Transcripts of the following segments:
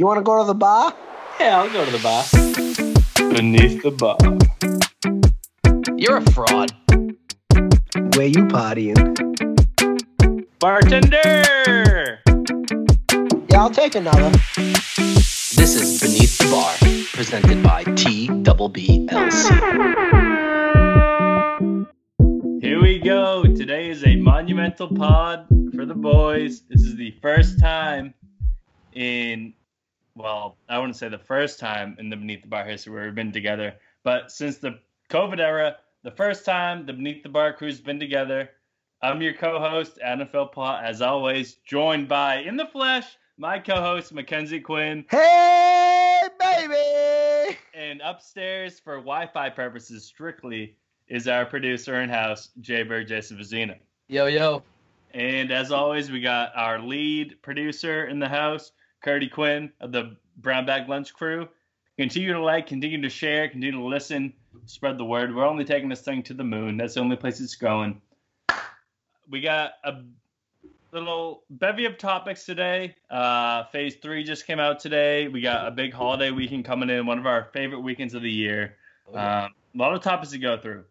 You want to go to the bar? Yeah, I'll go to the bar. Beneath the bar. You're a fraud. Where you partying? Bartender! Yeah, I'll take another. This is Beneath the Bar, presented by T Double B LC. Here we go. Today is a monumental pod for the boys. This is the first time in, well, I wouldn't say the first time in the Beneath the Bar history where we've been together, but since the COVID era, the first time the Beneath the Bar crew's been together. I'm your co-host, Adam Philpott, as always, joined by, in the flesh, my co-host, Mackenzie Quinn, Hey, baby! and upstairs for Wi-Fi purposes strictly is our producer in-house, Jay Bird Jason Vizina. Yo, yo. And as always, we got our lead producer in the house, Curdy Quinn of the Brown Bag Lunch Crew. Continue to like, continue to share, continue to listen, spread the word. We're only taking this thing to the moon. That's the only place it's going. We got a little bevy of topics today. Uh, phase three just came out today. We got a big holiday weekend coming in, one of our favorite weekends of the year. Um, a lot of topics to go through,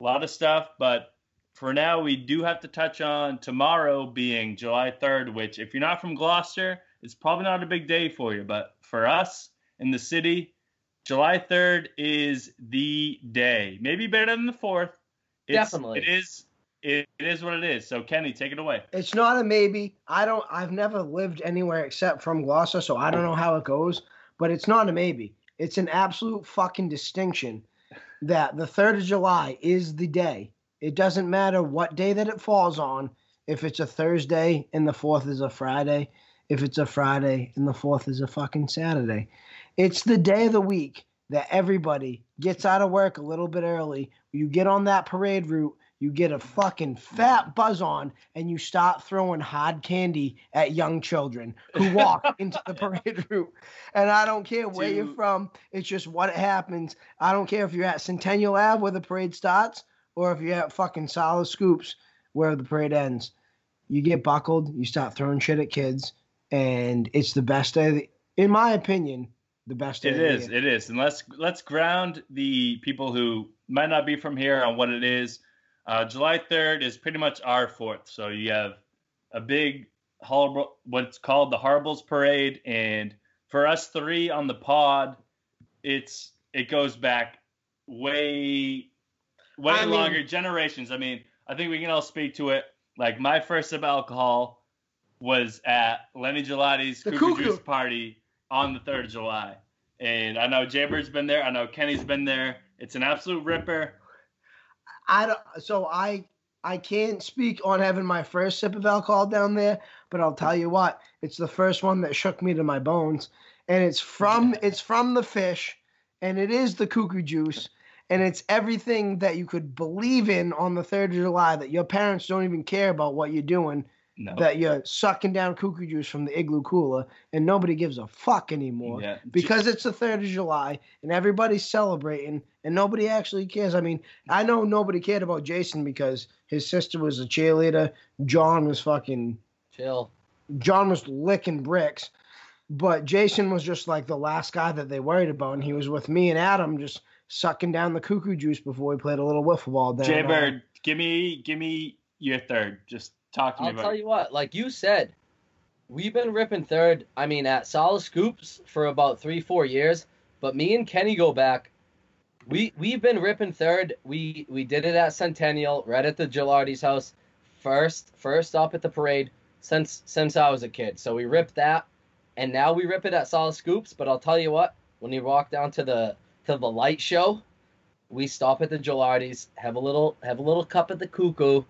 a lot of stuff, but for now, we do have to touch on tomorrow being July 3rd, which, if you're not from Gloucester, it's probably not a big day for you. But for us in the city, July 3rd is the day. Maybe better than the 4th. It's, Definitely. It is. It, it is what it is. So, Kenny, take it away. It's not a maybe. I don't. I've never lived anywhere except from Gloucester, so I don't know how it goes. But it's not a maybe. It's an absolute fucking distinction that the third of July is the day. It doesn't matter what day that it falls on. If it's a Thursday and the fourth is a Friday, if it's a Friday and the fourth is a fucking Saturday, it's the day of the week that everybody gets out of work a little bit early. You get on that parade route you get a fucking fat buzz on and you start throwing hard candy at young children who walk into the parade route. And I don't care where you're from, it's just what happens. I don't care if you're at Centennial Ave where the parade starts or if you're at fucking Solid Scoops where the parade ends. You get buckled, you start throwing shit at kids, and it's the best day, the, in my opinion, the best day It is. It is. And let's let's ground the people who might not be from here on what it is. Uh, July 3rd is pretty much our fourth. So you have a big horrible, what's called the Horribles Parade, and for us three on the pod, it's it goes back way way I mean- longer generations. I mean, I think we can all speak to it. Like my first sip of alcohol was at Lenny Gelati's The Cuckoo Cuckoo. Juice party on the 3rd of July. And I know Jaybird's been there. I know Kenny's been there. It's an absolute ripper. I don't, so I I can't speak on having my first sip of alcohol down there, but I'll tell you what, it's the first one that shook me to my bones, and it's from it's from the fish, and it is the cuckoo juice, and it's everything that you could believe in on the third of July that your parents don't even care about what you're doing, No. that you're sucking down cuckoo juice from the igloo cooler, and nobody gives a fuck anymore yeah. because it's the third of July and everybody's celebrating and nobody actually cares. I mean, I know nobody cared about Jason because his sister was a cheerleader. John was fucking Chill. John was licking bricks. But Jason was just like the last guy that they worried about, and he was with me and Adam just sucking down the cuckoo juice before we played a little wiffle ball down. uh, Jaybird, give me give me your third. Just talk to me I'll tell it. you what, like you said, we've been ripping third. I mean, at Solid Scoops for about three, four years. But me and Kenny go back. We we've been ripping third. We we did it at Centennial, right at the Gilardi's house, first first up at the parade since since I was a kid. So we ripped that, and now we rip it at Solid Scoops. But I'll tell you what, when you walk down to the to the light show, we stop at the Gilardi's, have a little have a little cup of the cuckoo,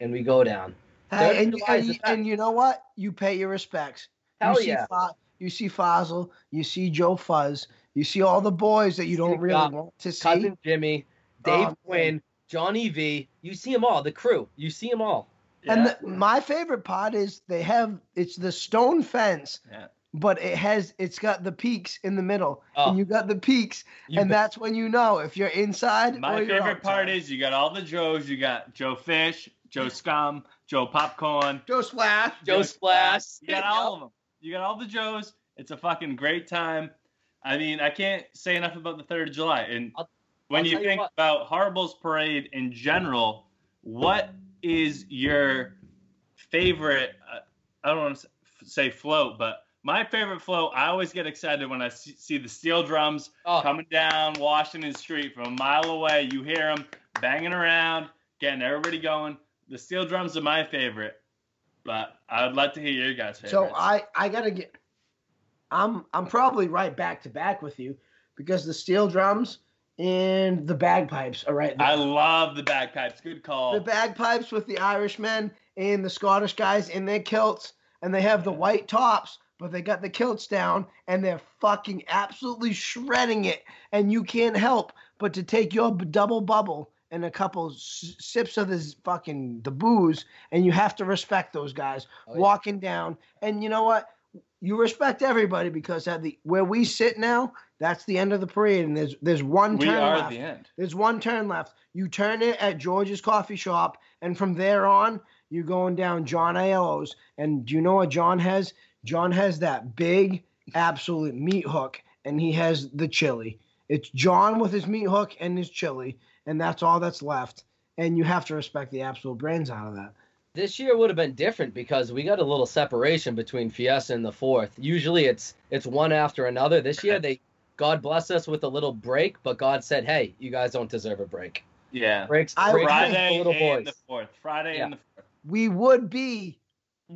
and we go down. Hey, and, July and, you, and you know what? You pay your respects. Hell you see yeah. Fa- you see Fossil, you see Joe Fuzz, you see all the boys that you don't Stick really up, want to see. cousin Jimmy, Dave Oh, Quinn, Johnny V. You see them all. The crew. You see them all. And the, my favorite part is they have it's the stone fence, Yeah. but it has it's got the peaks in the middle, Oh. and you got the peaks, You and bet- that's when you know if you're inside. My or you're favorite part is you got all the Joes. You got Joe Fish, Joe Scum, Joe Popcorn, Joe Splash. Joe Splash. You got all of them. You got all the Joes, It's a fucking great time. I mean, I can't say enough about the Third of July. And I'll- when I'll you tell you think about Horrible's parade in general, what is your favorite? Uh, I don't want to say float, but my favorite float. I always get excited when I see, see the steel drums Oh, coming down Washington Street from a mile away. You hear them banging around, getting everybody going. The steel drums are my favorite, but I would like to hear your guys' favorites. So I I gotta get. I'm I'm probably right back to back with you because the steel drums and the bagpipes are right there. I love the bagpipes. Good call. the bagpipes with the Irishmen and the Scottish guys in their kilts, and they have the white tops, but they got the kilts down, and they're fucking absolutely shredding it, and you can't help but to take your double bubble and a couple sips of this fucking the booze, and you have to respect those guys Oh, yeah. walking down, and you know what? You respect everybody because at the where we sit now, that's the end of the parade, and there's there's one we turn are left. at the end. There's one turn left. You turn it at George's Coffee Shop, and from there on, you're going down John Aiello's. And do you know what John has? John has that big, absolute meat hook, and he has the chili. It's John with his meat hook and his chili, and that's all that's left. And you have to respect the absolute brains out of that. this year would have been different because we got a little separation between Fiesta and the Fourth. Usually it's it's one after another. This year they God bless us with a little break, but God said, "Hey, you guys don't deserve a break. Yeah. Breaks, I- breaks for Friday the little and the fourth. Friday Yeah. and the fourth. We would be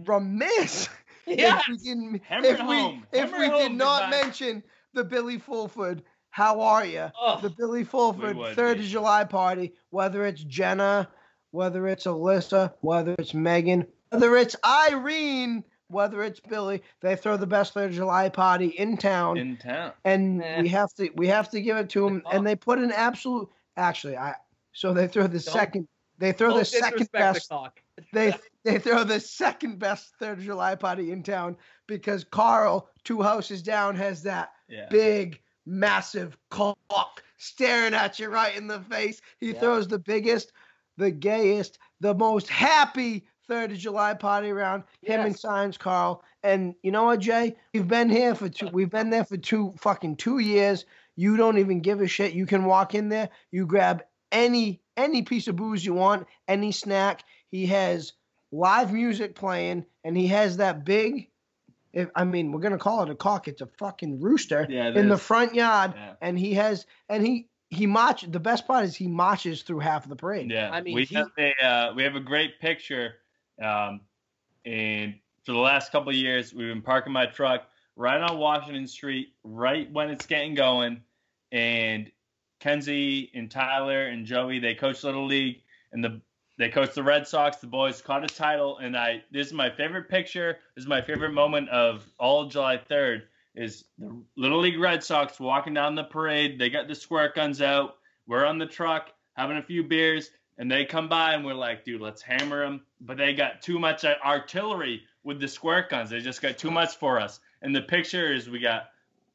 remiss Yeah. if we didn't Hammer if it we home. if Hammer we it did not Big mention the Billy Fulford. How are you? Oh, the Billy Fulford would Third be. of July party, whether it's Jenna, whether it's Alyssa, whether it's Megan, whether it's Irene, whether it's Billy, they throw the best Third of July party in town, in town. and Eh. we have to we have to give it to them. And they put an absolute. Actually, I so they throw the Don't- second. They throw the second best the they they throw the second best Third of July party in town because Carl, two houses down, has that Yeah. big, massive cock staring at you right in the face. He Yeah. throws the biggest, the gayest, the most happy Third of July party around. Him and Science Carl. And you know what, Jay? We've been here for two. We've been there for two fucking two years. You don't even give a shit. You can walk in there. You grab any any piece of booze you want, any snack. He has live music playing, and he has that big. If I mean, we're gonna call it a cock. It's a fucking rooster Yeah, it in the front yard, Yeah. and he has and he he march. The best part is he marches through half of the parade. Yeah, I mean, we he- have a uh, we have a great picture, um, and for the last couple of years, we've been parking my truck right on Washington Street, right when it's getting going, and Kenzie and Tyler and Joey they coach little league, and the they coach the Red Sox. The boys caught a title, and I this is my favorite picture. This is my favorite moment of all July third. Is the Little League Red Sox walking down the parade? They got the squirt guns out. We're on the truck having a few beers, and they come by and we're like, dude, let's hammer them. But they got too much artillery with the squirt guns. They just got too much for us. And the picture is we got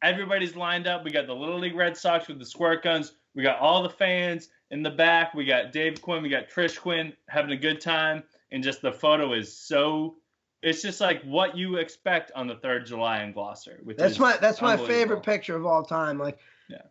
everybody's lined up. We got the Little League Red Sox with the squirt guns. We got all the fans in the back. We got Dave Quinn. We got Trish Quinn having a good time. And just the photo is so. It's just like what you expect on the third of July in Gloucester. Which That's is my that's my favorite picture of all time. Like, Yeah.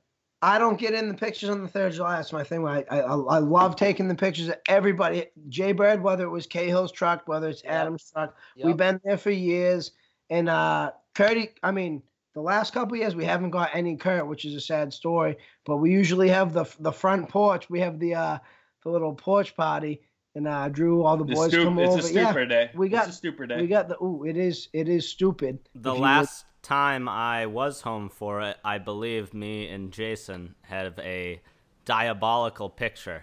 I don't get in the pictures on the third of July. That's my thing. I I, I love taking the pictures of everybody. Jay Bird, whether it was Cahill's truck, whether it's Yep. Adam's truck, Yep. we've been there for years. And uh, Curdy, I mean, the last couple of years we haven't got any Kurt, which is a sad story. But we usually have the the front porch. We have the uh the little porch party, and uh, Drew, all the The boys stoop- come it's over. a stupor day. we got- it's a stupor day. We got the ooh, it is it is stupid. The If you last time I was home for it, I believe me and Jason have a diabolical picture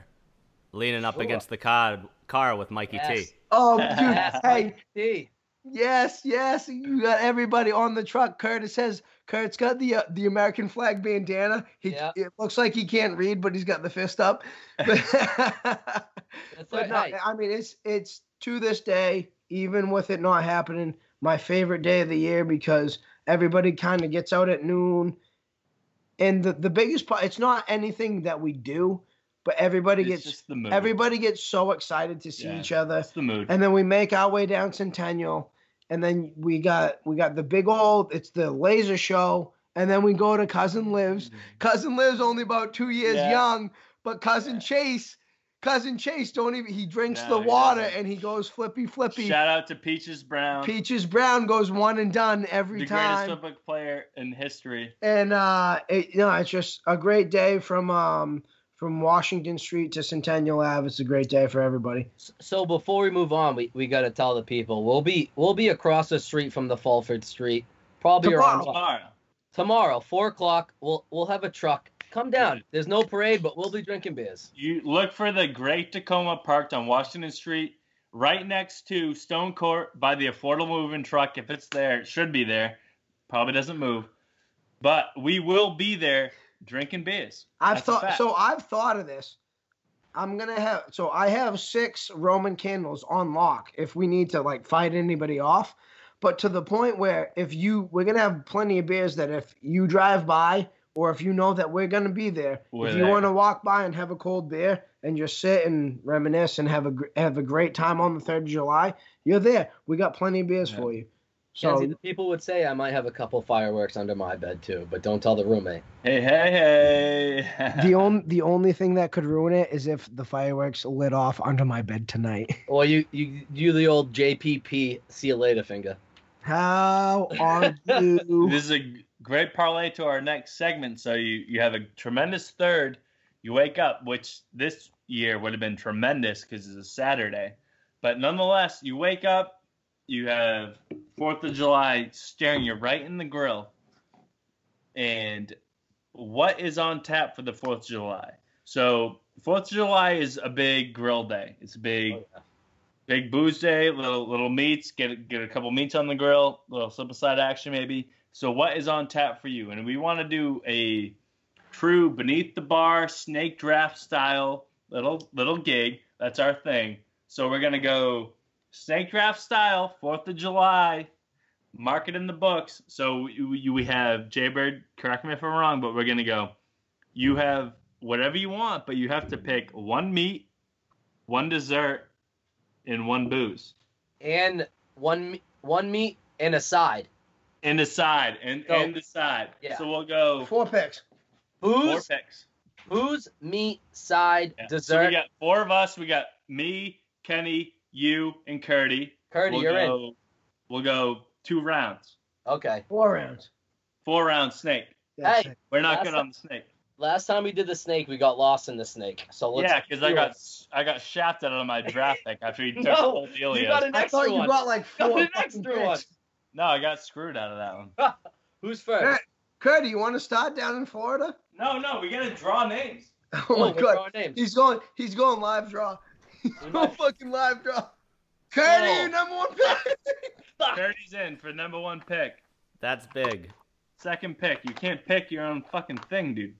leaning up Sure. against the car, car with Mikey Yes. T. Oh, dude, hey, T. Yes, yes, you got everybody on the truck. Curtis says Kurt's got the uh, the American flag bandana. He Yeah. it looks like he can't read, but he's got the fist up. But, but no, I mean it's it's to this day, even with it not happening, my favorite day of the year because everybody kind of gets out at noon. And the the biggest part, it's not anything that we do, but everybody it's gets just the mood. everybody gets so excited to see Yeah, each other It's the mood. and then we make our way down Centennial, and then we got we got the big old. It's the laser show, and then we go to cousin lives. Cousin lives only about two years Yeah. young, but cousin Chase, cousin Chase don't even. He drinks No, the water and he goes flippy flippy. Shout out to Peaches Brown, Peaches Brown goes one and done every the time. greatest football player in history. and uh it, you know it's just a great day from um from Washington Street to Centennial Ave. It's a great day for everybody. So before we move on, we, we got to tell the people we'll be we'll be across the street from the Fulford Street, probably around Tomorrow. Tomorrow. tomorrow, four o'clock. We'll we'll have a truck. Come down. There's no parade, but we'll be drinking beers. You look for the Great Tacoma parked on Washington Street, right next to Stone Court by the affordable moving truck. If it's there, it should be there. Probably doesn't move, but we will be there drinking beers. I've That's thought so. I've thought of this. I'm gonna have so I have six Roman candles on lock if we need to like fight anybody off. But to the point where if you we're gonna have plenty of beers that if you drive by or if you know that we're gonna be there, We're if you want to walk by and have a cold beer and just sit and reminisce and have a have a great time on the third of July, you're there. We got plenty of beers Yeah. for you. Kenzie, So the people would say I might have a couple fireworks under my bed too, but don't tell the roommate. Hey, hey, hey. the only the only thing that could ruin it is if the fireworks lit off under my bed tonight. Or you you you the old JPP. See you later, finger. How are you? this is a great parlay to our next segment. So you you have a tremendous third. You wake up, which this year would have been tremendous because it's a Saturday, but nonetheless, you wake up. You have Fourth of July staring you right in the grill. And what is on tap for the Fourth of July? So Fourth of July is a big grill day. It's a big oh, big booze day, little little meats, get get a couple meats on the grill, little slip aside action maybe. So what is on tap for you? And we want to do a true beneath the bar snake draft style little little gig. That's our thing. So we're gonna go snake draft style, Fourth of July, mark it in the books. So you, you we have Jaybird. Correct me if I'm wrong, but we're gonna go. You have whatever you want, but you have to pick one meat, one dessert, and one booze. And one one meat and a side. And a side, and, So- and the side. yeah. So we'll go Four picks. Booze. four picks. booze, meat, side, Yeah. So we got four of us. We got me, Kenny, you, and Curdy. Curdy, we'll you're in. go, We'll go two rounds. Okay. Four rounds. Four rounds snake. That's Hey. it. We're not good on the snake. Last time we did the snake, we got lost in the snake. So let's yeah, because I got it. I got shafted out of my draft pick after he took No, full you Delios. got an extra I extra thought you one. got like Got four an extra one. No, I got screwed out of that one. Who's first? Curdy, you want to start down in Florida? No, no, we gotta draw names. Oh Oh, my we're god. drawing names. He's going he's going live draw. He's We going might- fucking live draw. Curdy, Oh. your number one pick. Curdy's in for number one pick. That's big. Second pick. You can't pick your own fucking thing, dude.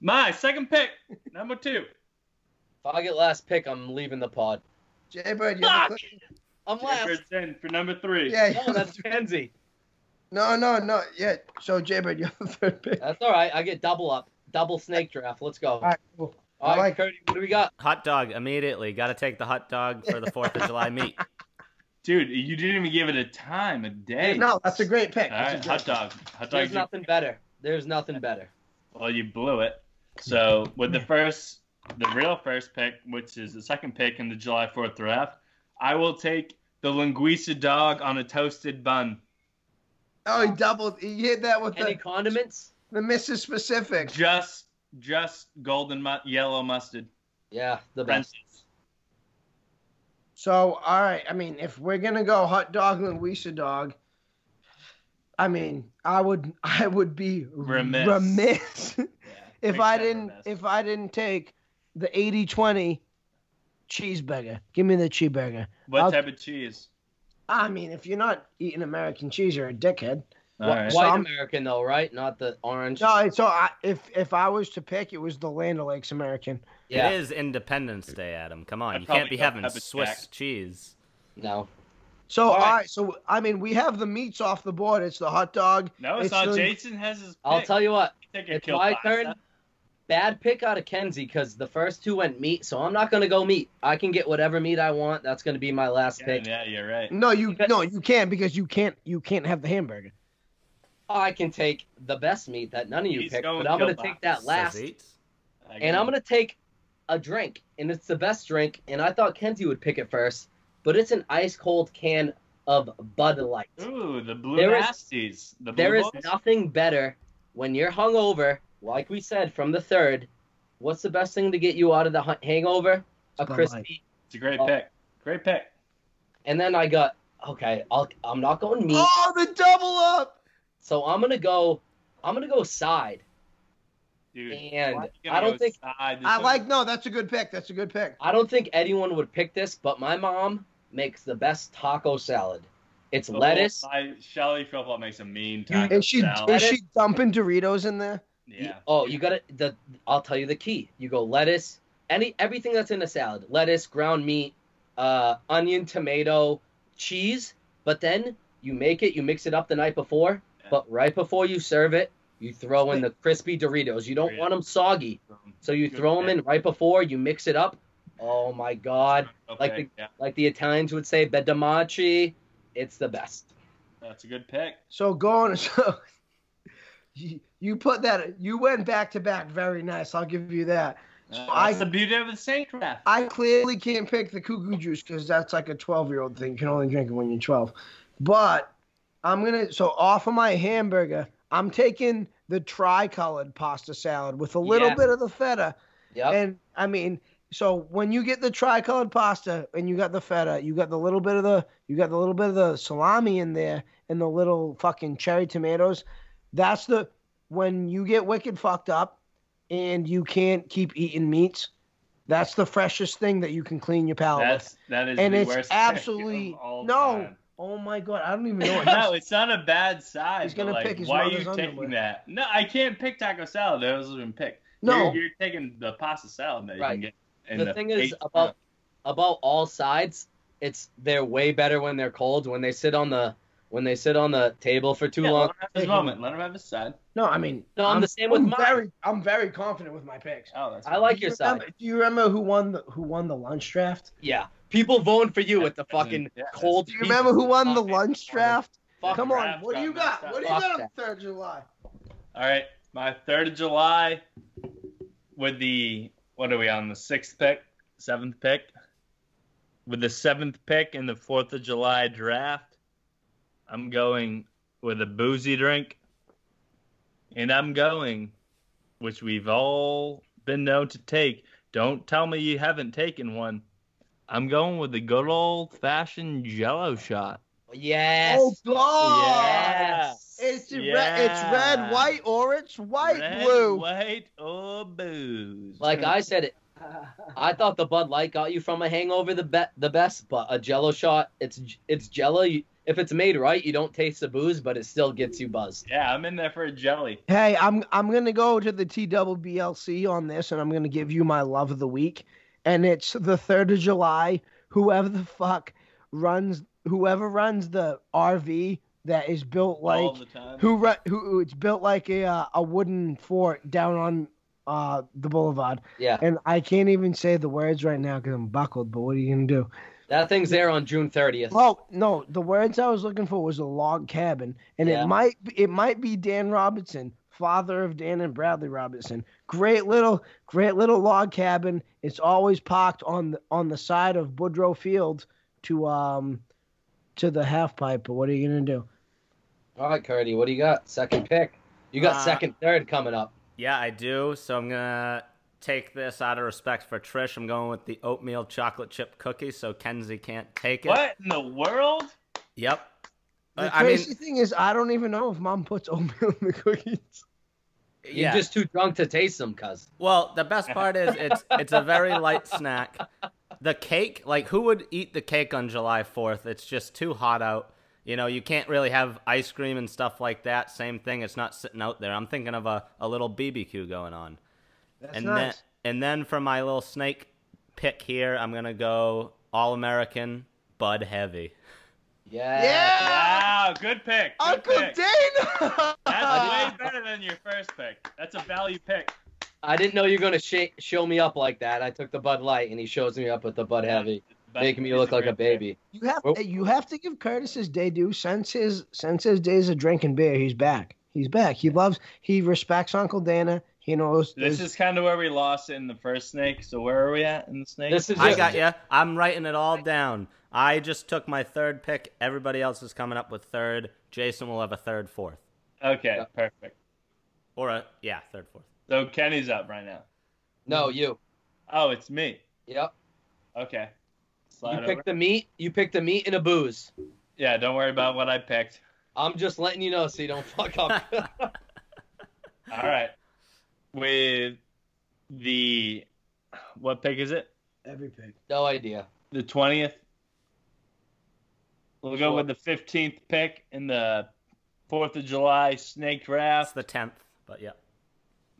My second pick, number two. If I get last pick, I'm leaving the pod. Jaybird, you have a Fuck! click? I'm last. Jaybirds in for number three. Yeah, No, that's Kenzie. no, no, no. Yeah. So Jaybird, you have the third pick. That's all right. I get double up. Double snake draft. Let's go. All right, cool. All I right, like- Curdy, what do we got? Hot dog immediately. Got to take the hot dog for the Fourth of July meat. Dude, you didn't even give it a time, a day. No, that's a great pick. All That's right, a hot dog. Hot There's dog. nothing better. There's nothing better. Well, you blew it. So with the first, the real first pick, which is the second pick in the July Fourth draft, I will take the linguiça dog on a toasted bun. Oh, he doubled. He hit that with Any the condiments? the Mrs. Specific. Just, just golden mu- yellow mustard. Yeah, the best. French's. So, all right. I mean, if we're gonna go hot dog and linguiça dog, I mean, I would I would be Remiss. remiss Yeah, if I didn't remiss. if I didn't take the 80-20 cheeseburger. Give me the cheeseburger. What I'll- type of cheese? I mean, if you're not eating American cheese, you're a dickhead. All right. White I'm- American though, right? Not the orange. No, so I, if if I was to pick, it was the Land O'Lakes American. yeah. It is Independence Day, Adam. Come on, I'd you can't be having Pepper Swiss Jack. cheese. No. So All all right. right. so I mean, we have the meats off the board. It's the hot dog. No, it's, It's not. the- Jason has his. Pick. I'll tell you what. Take a It's kill my pasta. turn. bad pick out of Kenzie because the first two went meat, so I'm not gonna go meat. I can get whatever meat I want. That's gonna be my last Yeah, pick. yeah, you're right. No, you Because- no, you can't because you can't you can't have the hamburger. I can take the best meat that none of you He's picked, going but I'm gonna take that last, Says and I'm gonna take a drink, and it's the best drink. And I thought Kenzie would pick it first, but it's an ice cold can of Bud Light. Ooh, the blue There is- nasties. The blue There is boys? nothing better when you're hungover, like we said from the third. What's the best thing to get you out of the hu- hangover? A Bud crispy. It's a great Oh. pick. Great pick. And then I got okay. I'll, I'm not going meat, Oh, the double up! So I'm gonna go. I'm gonna go side. Dude, And why are you gonna I don't think side? I like no, that's a good pick. That's a good pick. I don't think anyone would pick this, but my mom makes the best taco salad. It's Oh, lettuce. I, Shelly Philpott makes a mean taco is she salad. is she dumping Doritos in there? Yeah. Oh, you got to the. I'll tell you the key. You go lettuce, any everything that's in a salad, lettuce, ground meat, uh, onion, tomato, cheese. But then you make it. You mix it up the night before. Yeah. But right before you serve it, you throw in the crispy Doritos. You don't want them soggy, so you throw them in right before. You mix it up. Oh my God! Okay, like the- yeah, Like the Italians would say, bedamachi. It's the best. that's a good pick. So going so you, you put that you went back to back very nice. I'll give you that. Uh, that's I- the beauty of the snake draft. I clearly can't pick the cuckoo juice because that's like a 12 year old thing. You can only drink it when you're 12. But I'm gonna so off of my hamburger, I'm taking the tri-colored pasta salad with a little Yeah. bit of the feta. Yep. And I mean, so when you get the tri-colored pasta and you got the feta, you got the little bit of the you got the little bit of the salami in there and the little fucking cherry tomatoes. That's the when you get wicked fucked up and you can't keep eating meats. That's the freshest thing that you can clean your palate with. That's that is And the it's absolutely no. time. Oh my god, I don't even know. What no, it's not a bad side. He's gonna like, pick his why are mother's you underwear. taking that? No, I can't pick taco salad. That wasn't picked. No. you're, you're taking the pasta salad that you can get. In the the thing is eighth about about all sides, it's they're way better when they're cold. When they sit on the when they sit on the table for too Yeah, long. let him have his moment. Let him have his side. No, I mean, No, I'm the same with I'm mine. very, I'm very confident with my picks. Oh, that's I like Do you your remember- side. Do you remember who won the who won the lunch draft? Yeah, people voting for you with the Yeah, fucking that's- cold. Do you remember who won the lunch draft? Fuck Come draft on, what do you got got? What do you Fuck got on that. Third of July? All right, my third of July with the what are we on the sixth pick, seventh pick, with the seventh pick in the Fourth of July draft. I'm going with a boozy drink, and I'm going, which we've all been known to take. Don't tell me you haven't taken one. I'm going with the good old fashioned Jello shot. Yes. Oh God! Yes. It's red. It's red, white, orange, white, Red, blue. white, or booze. Like I said, it. I thought the Bud Light got you from a hangover the be- the best, but a Jello shot, it's it's Jello. If it's made right, you don't taste the booze, but it still gets you buzzed. Yeah, I'm in there for a jelly. Hey, I'm I'm gonna go to the TWBLC on this, and I'm gonna give you my love of the week, and it's the third of July. Whoever the fuck runs, whoever runs the RV that is built all like the time. who ru- who it's built like a uh, a wooden fort down on uh the boulevard, Yeah, and I can't even say the words right now because I'm buckled. But what are you gonna do? that thing's there on June 30th. Oh no, the words I was looking for was a log cabin, and Yeah. it might it might be Dan Robinson, father of Dan and Bradley Robinson. Great little great little log cabin. It's always parked on the on the side of Woodrow Field to um to the half pipe. But what are you gonna do? All right, Curdy, what do you got? Second pick. You got Uh, second, third coming up. Yeah, I do. So I'm gonna take this out of respect for Trish. I'm going with the oatmeal chocolate chip cookie, so Kenzie can't take it. What in the world? Yep. The Uh, I mean, crazy thing is, I don't even know if Mom puts oatmeal in the cookies. You're yeah. just too drunk to taste them, cuz. Well, the best part is it's it's a very light snack. The cake, like who would eat the cake on July 4th? It's just too hot out. You know, you can't really have ice cream and stuff like that. Same thing, it's not sitting out there. I'm thinking of a, a little BBQ going on. That's and nice. then and then for my little snake pick here, I'm gonna go all American Bud Heavy. Yeah. Yeah! Wow, good pick. Good Uncle pick. Dana. That's way better than your first pick. That's a value pick. I didn't know you were gonna sh- show me up like that. I took the Bud Light, and he shows me up with the Bud Heavy, But making me he's look like a great player. baby. You have oh. Well- you have to give Curtis his day due. Since his since his days of drinking beer, he's back. He's back. He loves. He respects Uncle Dana. He knows. This there's- is kind of where we lost in the first snake. So where are we at in the snake? This is I got you. I'm writing it all down. I just took my third pick. Everybody else is coming up with third. Jason will have a third, fourth, okay, Yeah. perfect. or a yeah, third, fourth. So Kenny's up right now. No, you. Oh, it's me. Yep. Okay. You Slide over. picked the meat. You picked the meat and a booze. Yeah, don't worry about what I picked. I'm just letting you know so you don't fuck up. All right. With the what pick is it? every pick. no idea. The twentieth. We'll go with the fifteenth pick in the Fourth of July snake That's draft. the tenth, but yeah.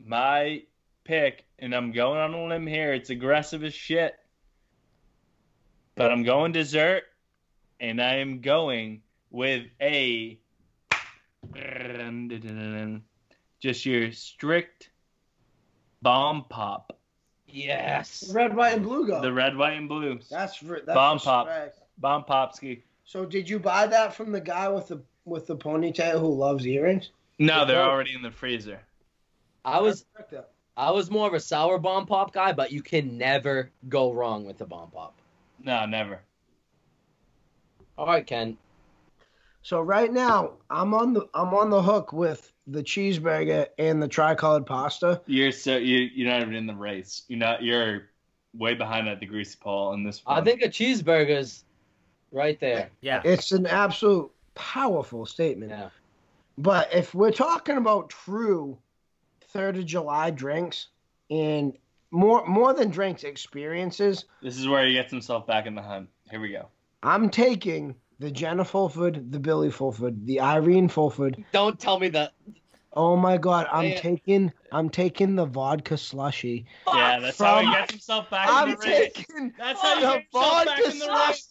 My pick, and I'm going on a limb here. It's aggressive as shit, but I'm going dessert, and I am going with a just your strict bomb pop. Yes. Red, white, and blue go. The red, white, and blue. that's re- that's Bomb pop. respect. Bomb popski. So did you buy that from the guy with the with the ponytail who loves earrings? No, they're Well- already in the freezer. I was. I was more of a sour bomb pop guy, but you can never go wrong with the bomb pop. No, never. All right, Ken. So right now I'm on the I'm on the hook with the cheeseburger and the tricolored pasta. You're so you you're not even in the race. You're not. You're way behind at the greasy pole in this. I think a cheeseburger's right there. Yeah. It's an absolute powerful statement. Yeah. But if we're talking about true Third of July drinks and more more than drinks experiences, this is where he gets himself back in the hunt. Here we go. I'm taking the Jenna Fulford, the Billy Fulford, the Irene Fulford. Don't tell me that. Oh my God, I'm Man. taking I'm taking the vodka slushy. Yeah, that's how he gets himself back in I'm the race. taking That's how you the get yourself back vodka in the slush.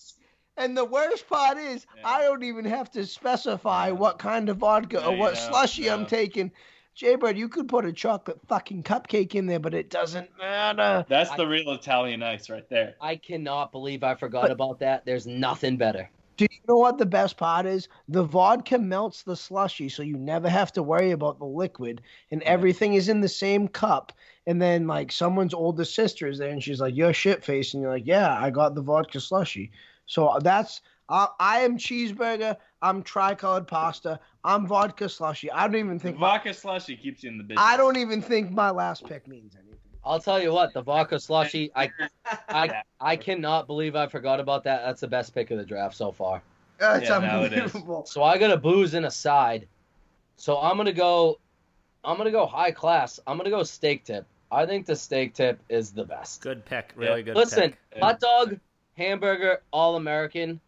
And the worst part is, Yeah. I don't even have to specify what kind of vodka No, or what don't, slushy I'm taking. Jaybird, you could put a chocolate fucking cupcake in there, but it doesn't matter. That's I- the real Italian ice right there. I cannot believe I forgot But- about that. There's nothing better. Do you know what the best part is? The vodka melts the slushy, so you never have to worry about the liquid, and everything is in the same cup. And then, like, someone's older sister is there, and she's like, "You're shit faced," and you're like, "Yeah, I got the vodka slushy." So uh, that's I, I am cheeseburger. I'm tricolored pasta. I'm vodka slushy. I don't even think. Vodka slushy keeps you in the business. I don't even think my last pick means anything. I'll tell you what, the vodka slushy, I I I cannot believe I forgot about that. That's the best pick of the draft so far. That's Yeah, no, it is. unbelievable. So I got a booze and a side. So I'm gonna go I'm gonna go high class. I'm gonna go steak tip. I think the steak tip is the best. Good pick. Really good Listen, pick. Hot dog, hamburger, all American,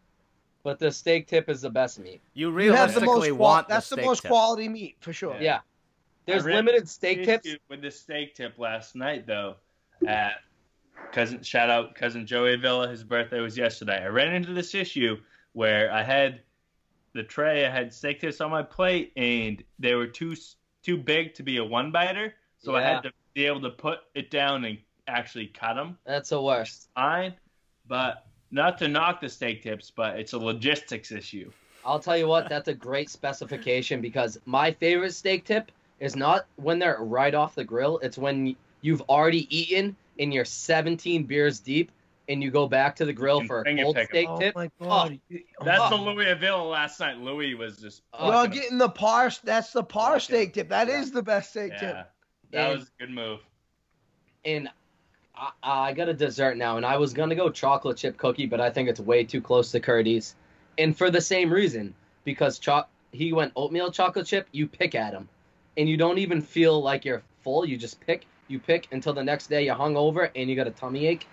but the steak tip is the best meat. You You have the realistically most qual- want That's the the most tip. quality meat for sure. Yeah. Yeah. There's limited steak tips. With the steak tip last night, though, at cousin shout out cousin Joey Villa. His birthday was yesterday. I ran into this issue where I had the tray. I had steak tips on my plate, and they were too too big to be a one biter. So I had to be able to put it down and actually cut them. That's the worst. Fine, but not to knock the steak tips, but it's a logistics issue. I'll tell you what, that's a great specification because my favorite steak tip is not when they're right off the grill. It's when you've already eaten and you're 17 beers deep and you go back to the grill for a cold pick 'em. steak Oh tip. my god. You- That's oh. the Louis Villa last night. Louis was just. Oh, You're getting the par. That's the par Okay. steak tip. That is Yeah. the best steak yeah, tip. that And- was a good move. And I, I got a dessert now, and I was gonna go chocolate chip cookie, but I think it's way too close to Curdy's, and for the same reason because cho- he went oatmeal chocolate chip. You pick at him, and you don't even feel like you're full. You just pick. You pick until the next day you're hungover and you got a tummy ache.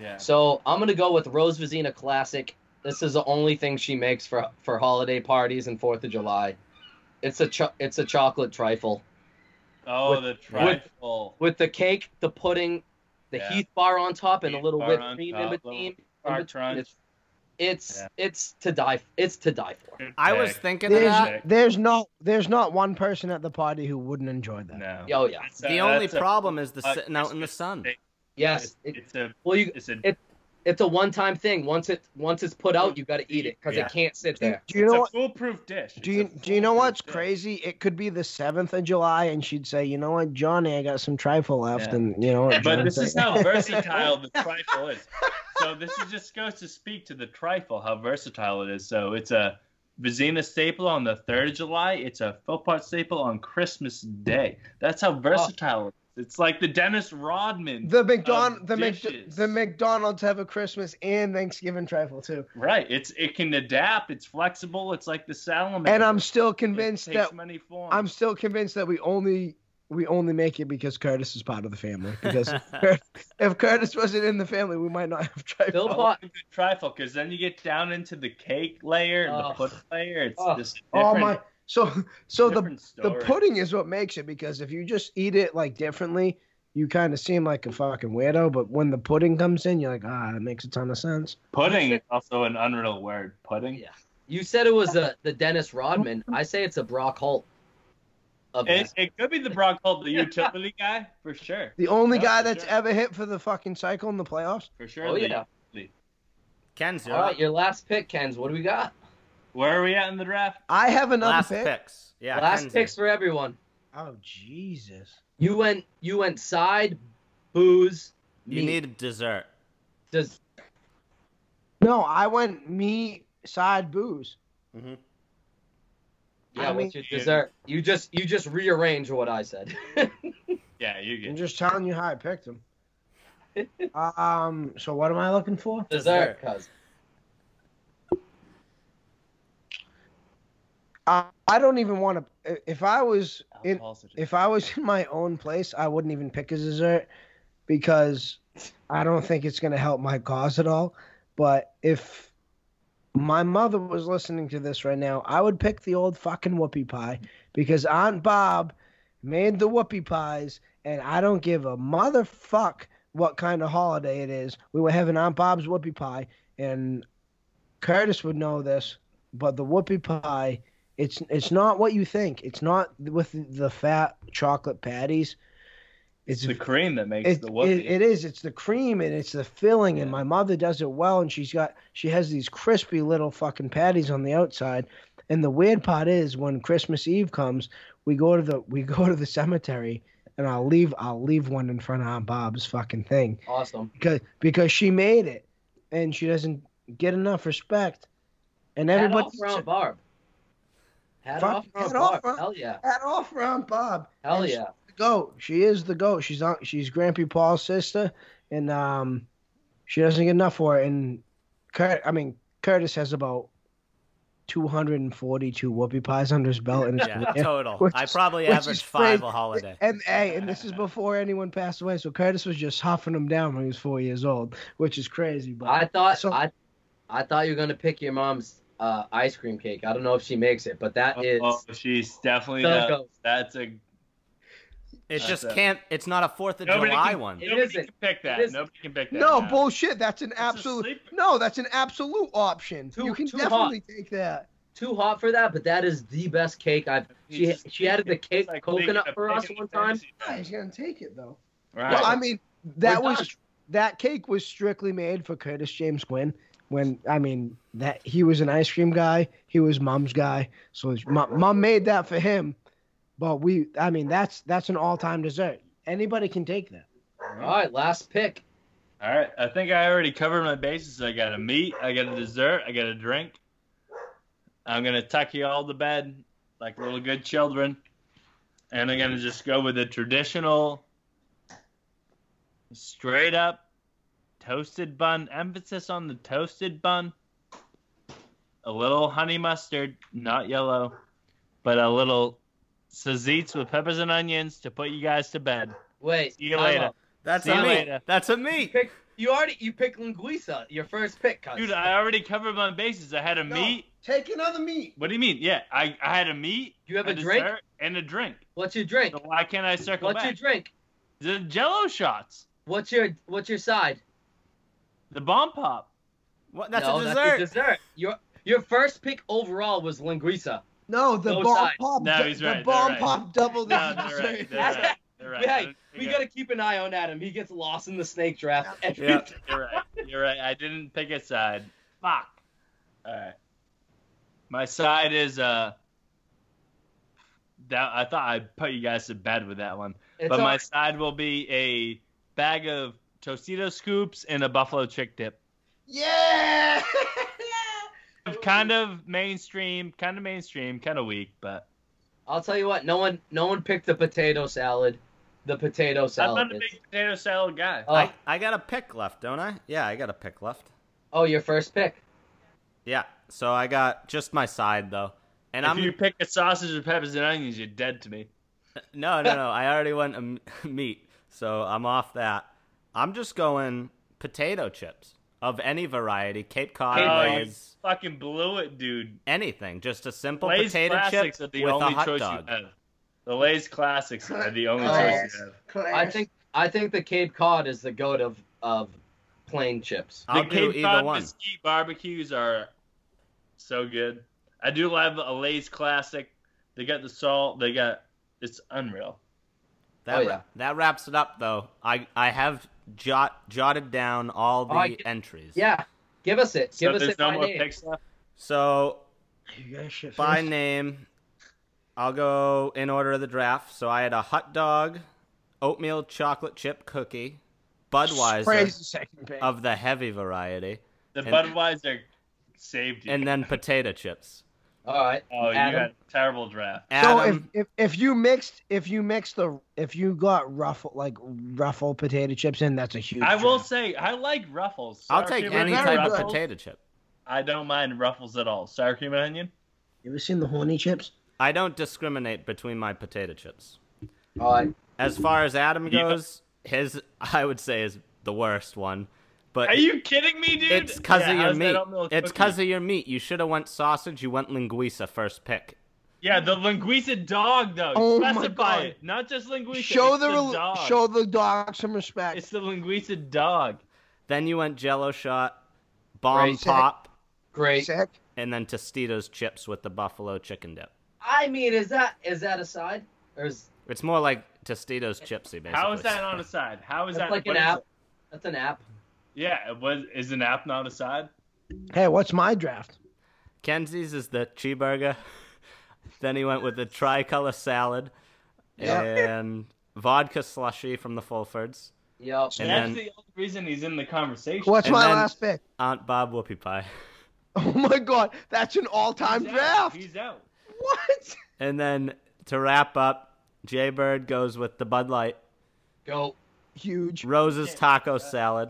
Yeah. So I'm gonna go with Rose Vizina Classic. This is the only thing she makes for for holiday parties and Fourth of July. It's a cho- it's a chocolate trifle Oh, with- the with- trifle. with the cake, the pudding, the Yeah. Heath bar on top, and a little whipped cream top, in between. In between. It's, It's Yeah. it's to die. It's to die for. I was thinking There's, that. there's not there's not one person at the party who wouldn't enjoy that. No. Oh yeah. That's a- The only that's a- problem is the uh, sitting out in the sun. steak. Yes. It's, It, it's a well, you it's a it- it's a one-time thing. Once it once it's put out, you got to eat it because Yeah. it can't sit there. do you it's know a what? foolproof dish. Do you do you know what's dish. crazy? It could be the seventh of July, and she'd say, "You know what, Johnny, I got some trifle left," Yeah. and you know, what, But this say- is how versatile the trifle is. So this is just goes to speak to the trifle, how versatile it is. So it's a Vizina staple on the third of July. It's a Philpott staple on Christmas Day. That's how oh. versatile it is. It's like the Dennis Rodman. the McDonald of the Mc, the McDonald's have a Christmas and Thanksgiving trifle too, Right. It's it can adapt. It's flexible. It's like the salamander. and I'm still It convinced takes that many forms. I'm still convinced that we only we only make it because Curtis is part of the family. Because if Curtis wasn't in the family, we might not have trifle. Bill I Pot- love good trifle because then you get down into the cake layer, Oh. the pudding layer. It's Oh. just Oh different. my! So so the different the story. pudding is what makes it because if you just eat it like differently, you kind of seem like a fucking weirdo. But when the pudding comes in, you're like, ah, that makes a ton of sense. Pudding is also an unreal word. Pudding. Yeah. You said it was a, the Dennis Rodman. I say it's a Brock Holt. It, it could be the Brock Holt, the utility guy, for sure. The only Yeah, guy that's sure. ever hit for the fucking cycle in the playoffs. For sure. Oh the yeah. utility. Ken's you're All up. right, your last pick, Ken's. What do we got? Where are we at in the draft? I have another last pick. picks. Yeah, last Ken's picks for everyone. Oh Jesus! You went you went side, booze. You meat. need dessert. Does No, I went meat side booze. Mm-hmm. yeah, I what's mean- your dessert? You just you just rearrange what I said. Yeah, you I'm just telling you how I picked them. um. So what am I looking for? dessert, cuz. I, I don't even want to. If I was in, Alcohol's such a- if I was in my own place, I wouldn't even pick a dessert because I don't think it's going to help my cause at all. But if my mother was listening to this right now, I would pick the old fucking whoopie pie because Aunt Bob made the whoopie pies, and I don't give a motherfuck what kind of holiday it is. We were having Aunt Bob's whoopie pie, and Curtis would know this, but the whoopie pie it's it's not what you think. It's not with the fat chocolate patties. It's It's the cream that makes it, the whoopie. it, it is. It's the cream and it's the filling. And my mother does it well. And she's got she has these crispy little fucking patties on the outside. And the weird part is when Christmas Eve comes, we go to the we go to the cemetery, and I'll leave I'll leave one in front of Aunt Bob's fucking thing Awesome. because because she made it, and she doesn't get enough respect. And Hat everybody off for Aunt Barb. Hat Fuck, off for hat off Barb. for- Hell yeah. hat off for Aunt Bob. Hell And yeah. the goat. She is the goat. She's on. She's Grampy Paul's sister, and um, she doesn't get enough for it. And Kurt, I mean, Curtis has about two hundred and forty-two whoopie pies under his belt in his Yeah, career. total. Which I probably which average five a holiday. And hey, and this is before anyone passed away. So Curtis was just huffing them down when he was four years old, which is crazy. But I thought So- I I thought you were gonna pick your mom's uh, ice cream cake. I don't know if she makes it, but that is Oh, she's definitely the the, that's a It just it. can't. It's not a Fourth of July can- one. It nobody isn't. can pick that. It isn't. Nobody can pick that. no now. bullshit. That's an a absolute. No, that's an absolute option. Too- you can too definitely take that. too hot for that, but that is the best cake I've. She just she added the cake like coconut for us one time. fantasy Yeah, he's gonna take it though. Right. Well, I mean, that We're was done. that cake was strictly made for Curtis James Quinn. When I mean that he was an ice cream guy, he was mom's guy, so his, mom, mom made that for him. But we, I mean, that's that's an all-time dessert. Anybody can take that. All right, last pick. All right, I think I already covered my bases. I got a meat, I got a dessert, I got a drink. I'm gonna tuck you all to bed like little good children, and I'm gonna just go with the traditional, straight up toasted bun. Emphasis on the toasted bun. A little honey mustard, not yellow, but a little Sazeets with peppers and onions to put you guys to bed. Wait, See you time later. out. That's See a you me. later. That's a You me. pick. You already you picked linguiça. Your first pick, cuz. Dude, I already covered my bases. I had a meat. take another meat. What do you mean? Yeah, I, I had a meat. You have a drink? dessert, and a drink. What's your drink? So why can't I circle What's your drink? The Jello shots, What's your What's your side? The bomb pop. What? That's no, a dessert. That's a dessert. Your your first pick overall was linguiça. No, the Both bomb sides. pop. No, du- he's the right, they're bomb right. pop double the No, they're right. They're right. They're right. Hey, we pick gotta keep an eye on Adam. He gets lost in the snake draft every Yeah. a- You're right. You're right. I didn't pick a side. Fuck. All right. My side is uh. That I thought I'd put you guys to bed with that one, It's but all- my side will be a bag of Tostito scoops and a buffalo chick dip. Yeah. Kind of mainstream, kind of mainstream, kind of weak, but I'll tell you what. No one no one picked the potato salad. The potato salad. I'm not a big potato salad guy. Oh, I, I got a pick left, don't I? Yeah, I got a pick left. oh, your first pick. Yeah. So I got just my side though, and if I'm you pick a sausage with peppers and onions, you're dead to me. no, no, no. I already went a m- um, meat, so I'm off that. I'm just going potato chips of any variety, Cape Cod, Oh, you Lay's, fucking blew it, dude. anything. Just a simple Lay's potato classics chip are the with only a hot choice dog. you have. The Lay's classics are the only choice you have. I think I think the Cape Cod is the goat of of plain chips. I'll the do Cape Cod one. mesquite barbecues are so good. I do love a Lay's classic. They got the salt. They got it's unreal. That, Oh, wra- yeah. that wraps it up, though. I I have jot jotted down all the Oh, I entries. Yeah, give us it. So us there's it no by more name. picks left. So You guys shit by name, I'll go in order of the draft. So I had a hot dog, oatmeal chocolate chip cookie, Budweiser Crazy second pick. of the heavy variety, The And- Budweiser saved you. and then potato chips. All right. oh, you Adam? got a terrible draft. So if, Adam, if if you mixed if you mixed the if you got ruffle like ruffle potato chips in, that's a huge. I will say I like Ruffles. I'll take any very type of potato chip. I don't mind Ruffles at all. Sour cream and onion. You ever seen the horny chips? I don't discriminate between my potato chips. All right. As far as Adam Yeah. goes, his I would say is the worst one. But Are you kidding me, dude? it's because Yeah, of your meat. It's because of your meat. You should have went sausage. You went linguiça first pick. Yeah, the linguiça dog though. Oh Specify it. Not just linguiça. show the, the dog. show the dog some respect. It's the linguiça dog. Then you went Jello shot, bomb Great. pop, Great. Sick. and then Tostitos chips with the buffalo chicken dip. I mean, is that is that a side or is It's more like Tostitos chipsy, basically. How is that on a side? How is that's that like an app? it? That's an app. Yeah, was is an app not a side? Hey, what's my draft? Kenzie's is the cheeseburger. then he went with the tricolor salad Yeah. and vodka slushy from the Fulfords. Yep. And That's then- the only reason he's in the conversation. What's And my last pick? Aunt Bob whoopie pie. Oh my god, that's an all-time He's out. draft. He's out. What? And then to wrap up, Jay Bird goes with the Bud Light, Go. Huge. Rose's taco salad,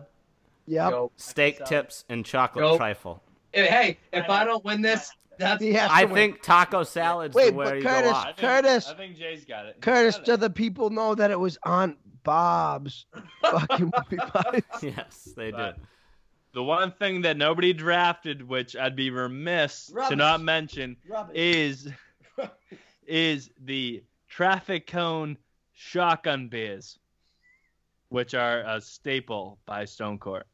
Yep. Go. steak Salad. tips, and chocolate Go. trifle. Hey, Hey, if I don't win this, that's He has to I win. think taco salad's Wait, the where but you Curtis- I think, Curtis. I think Jay's got it. He's Curtis, got do it. the people know that it was Aunt Bob's fucking whoopie pies? Yes, they But did. The one thing that nobody drafted, which I'd be remiss to not mention, Rubbish. is is the traffic cone shotgun beers, which are a staple by Stone Court.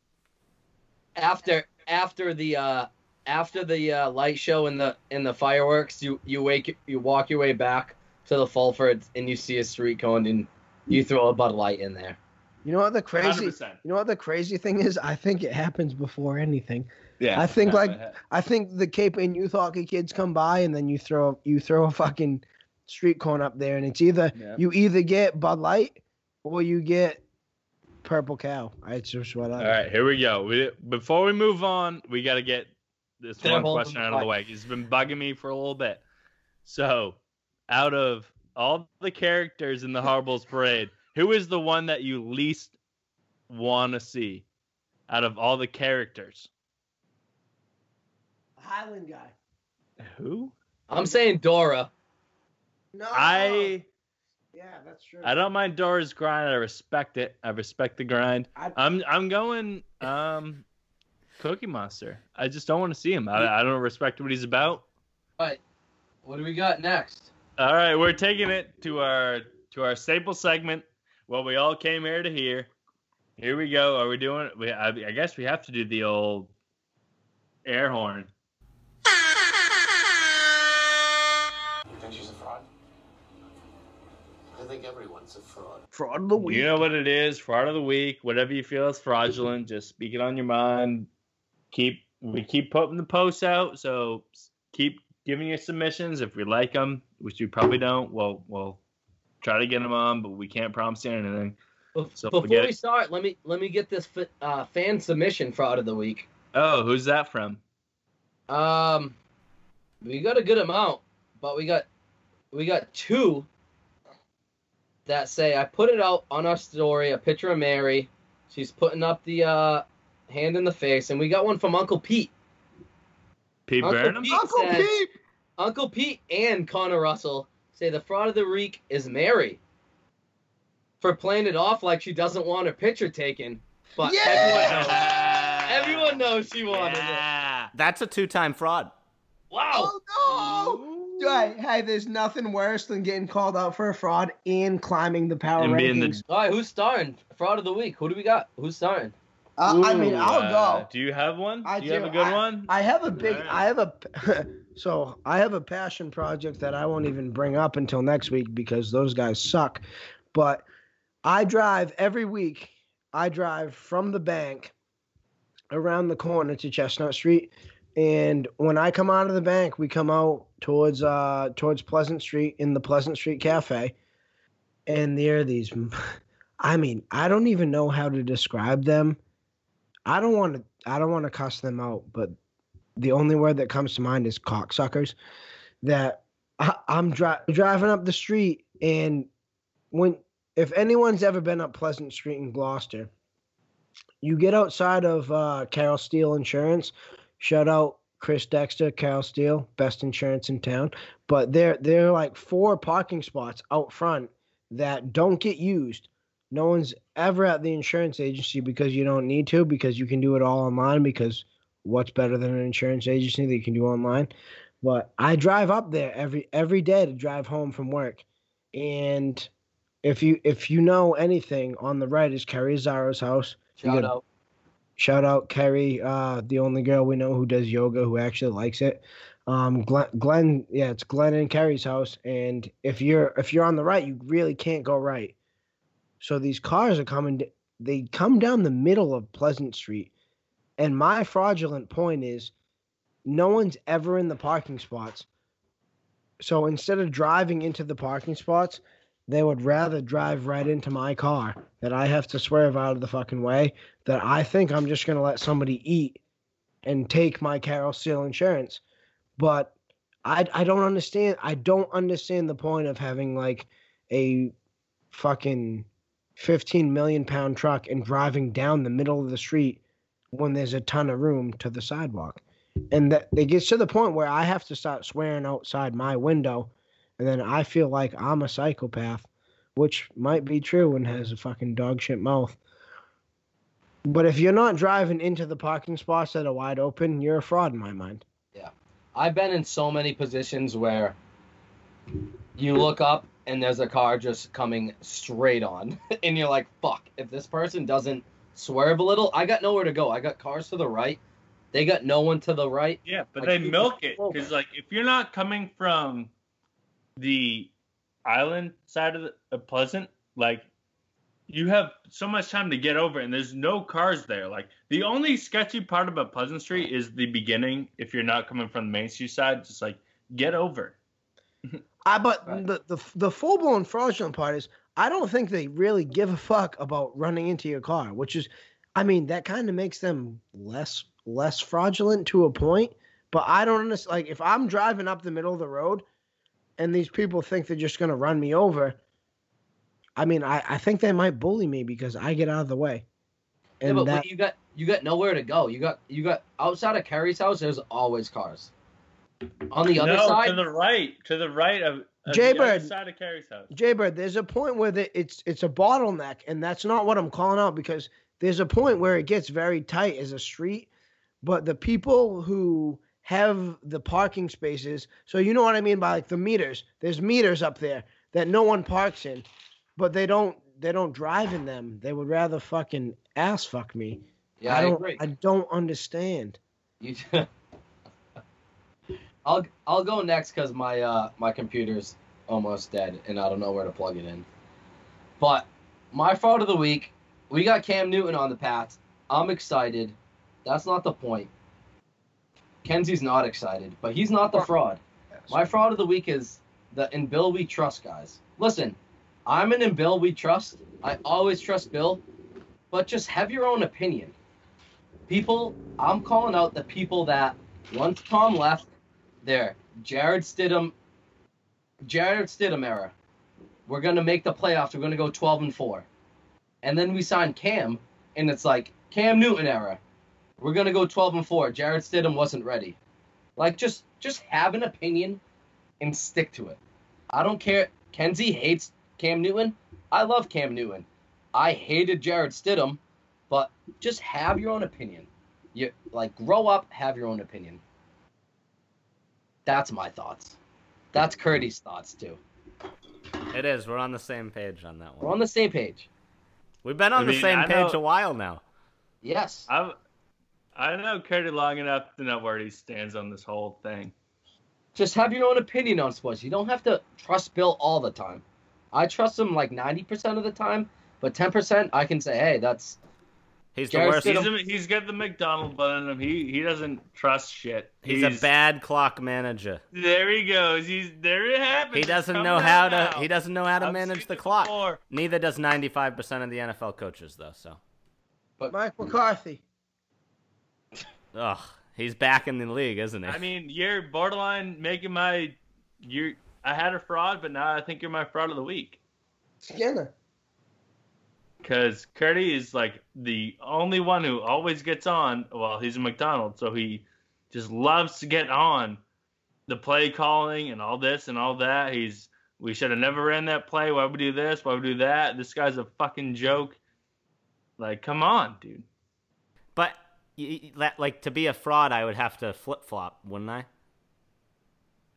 After after the uh after the uh, light show and the and the fireworks, you you wake you walk your way back to the Fulfords and you see a street cone and you throw a Bud Light in there. You know what the crazy? 100%. You know what the crazy thing is? I think it happens before anything. Yeah, I think, like, I think the Cape Ann youth hockey kids come by, and then you throw you throw a fucking street cone up there, and it's either Yeah. you either get Bud Light or you get Purple Cow. It's just what I. All right, here we go. We, before we move on, we got to get this They're one question out of the way. It's been bugging me for a little bit. So, out of all the characters in the Horribles Parade, who is the one that you least want to see out of all the characters? Highland guy. Who? I'm saying Dora. No. I Yeah, that's true. I don't mind Dora's grind. I respect it. I respect the grind. I- I'm I'm going um Cookie Monster. I just don't want to see him. I, I don't respect what he's about. But what do we got next? All right, we're taking it to our to our staple segment, what we all came here to hear. Here we go. Are we doing? We I, I guess we have to do the old air horn. You think she's a fraud? I think everyone's a fraud. Fraud of the week. You know what it is. Fraud of the week. Whatever you feel is fraudulent, just speak it on your mind. Keep we keep putting the posts out, so keep giving your submissions if we like them, which you probably don't. Well, we'll try to get them on, but we can't promise you anything. So Before forget- we start, let me let me get this uh, fan submission fraud of the week. Oh, who's that from? Um, we got a good amount, but we got we got two that say I put it out on our story a picture of Mary. She's putting up the uh, hand in the face, and we got one from Uncle Pete. Pete Uncle Burnham? Pete. Uncle said- Pete. Uncle Pete and Connor Russell say the fraud of the week is Mary for playing it off like she doesn't want her picture taken, but Yeah! everyone knows. Everyone knows she wanted it. That's a two-time fraud. Wow. Oh no! Hey, hey, there's nothing worse than getting called out for a fraud and climbing the power And being the- rankings. All right, who's starting? Fraud of the week. Who do we got? Who's starting? Uh, I mean, I'll uh, go. Do you have one? I do you have a good I- one? I have a big. Alright. I have a. so I have a passion project that I won't even bring up until next week because those guys suck. But I drive every week. I drive from the bank around the corner to Chestnut Street, and when I come out of the bank, we come out towards uh towards Pleasant Street in the Pleasant Street Cafe, and there are these. I mean, I don't even know how to describe them. I don't want to. I don't want to cuss them out, but the only word that comes to mind is cocksuckers. That I, I'm dri- driving up the street, and when if anyone's ever been up Pleasant Street in Gloucester, you get outside of uh, Carol Steele Insurance. Shout out Chris Dexter, Carol Steele, best insurance in town. But there there are like four parking spots out front that don't get used. No one's ever at the insurance agency because you don't need to because you can do it all online because what's better than an insurance agency that you can do online but i drive up there every every day to drive home from work and if you if you know anything on the right is Kerry Azzaro's house You Shout out. Shout out Kerry, uh, the only girl we know who does yoga who actually likes it. Um, Glenn, Glenn, yeah, it's Glenn and Kerry's house, and if you're if you're on the right, you really can't go right. So these cars are coming, they come down the middle of Pleasant Street, and my fraudulent point is, no one's ever in the parking spots. So instead of driving into the parking spots, they would rather drive right into my car that I have to swerve out of the fucking way that I think I'm just going to let somebody eat and take my Carol Steele insurance. But I, I don't understand. I don't understand the point of having like a fucking 15 million pound truck and driving down the middle of the street when there's a ton of room to the sidewalk. And that it gets to the point where I have to start swearing outside my window. And then I feel like I'm a psychopath, which might be true and has a fucking dog shit mouth. But if you're not driving into the parking spots that are wide open, you're a fraud in my mind. Yeah. I've been in so many positions where you look up and there's a car just coming straight on, and you're like, "Fuck!" If this person doesn't swerve a little, I got nowhere to go. I got cars to the right. They got no one to the right. Yeah, but Like, they milk it because, like, if you're not coming from the island side of, the, of Pleasant, like, you have so much time to get over, and there's no cars there. Like, the only sketchy part about Pleasant Street is the beginning. If you're not coming from the Main Street side, just like get over. I but Right. the the the full blown fraudulent part is I don't think they really give a fuck about running into your car, which is, I mean, that kind of makes them less less fraudulent to a point. But I don't understand. Like if I'm driving up the middle of the road, and these people think they're just gonna run me over. I mean, I, I think they might bully me because I get out of the way. Yeah, And but that, when you got you got nowhere to go. You got you got outside of Kerry's house. There's always cars. On the other no, side, to the right, to the right of, of the Jaybird. other side of Kerry's house. Jaybird, there's a point where the, it's it's a bottleneck, and that's not what I'm calling out because there's a point where it gets very tight as a street, but the people who have the parking spaces, so you know what I mean by like the meters. There's meters up there that no one parks in, but they don't they don't drive in them. They would rather fucking ass fuck me. yeah, I, don't agree. I don't understand. You. I'll I'll go next because my uh my computer's almost dead and I don't know where to plug it in. But my fault of the week, we got Cam Newton on the Pats. I'm excited. That's not the point. Kenzie's not excited, but he's not the fraud. My fraud of the week is the in Bill we trust guys. Listen, I'm an in Bill we trust. I always trust Bill, but just have your own opinion. People, I'm calling out the people that once Tom left, there, Jarrett Stidham, Jarrett Stidham era. We're gonna make the playoffs. We're gonna go 12 and four, and then we sign Cam, and it's like Cam Newton era. We're gonna go 12 and four. Jarrett Stidham wasn't ready. Like just just have an opinion and stick to it. I don't care. Kenzie hates Cam Newton. I love Cam Newton. I hated Jarrett Stidham, but just have your own opinion. You like grow up, have your own opinion. That's my thoughts. That's Curdy's thoughts too. It is. We're on the same page on that one. We're on the same page. We've been on I the mean, same I page know- a while now. Yes. I've I know Curdy long enough to know where he stands on this whole thing. Just have your own opinion on sports. You don't have to trust Bill all the time. I trust him like 90% of the time, but 10% I can say, hey, that's He's Jared the worst. He's, a, he's got the McDonald button in him. He he doesn't trust shit. He's, a bad clock manager. There he goes. He's there. It happens. He doesn't know out how to. now. He doesn't know how to I've manage the clock. before. Neither does 95% of the NFL coaches, though. So, but Mike McCarthy. Ugh, he's back in the league, isn't he? I mean, you're borderline making my. You. I had a fraud, but now I think you're my fraud of the week. Skinner. Because Curdy is like the only one who always gets on. Well, he's a McDonald's, so he just loves to get on the play calling and all this and all that. He's we should have never ran that play. Why would we do this? Why would we do that? This guy's a fucking joke. Like, come on, dude. But y- y- that- like to be a fraud, I would have to flip flop, wouldn't I?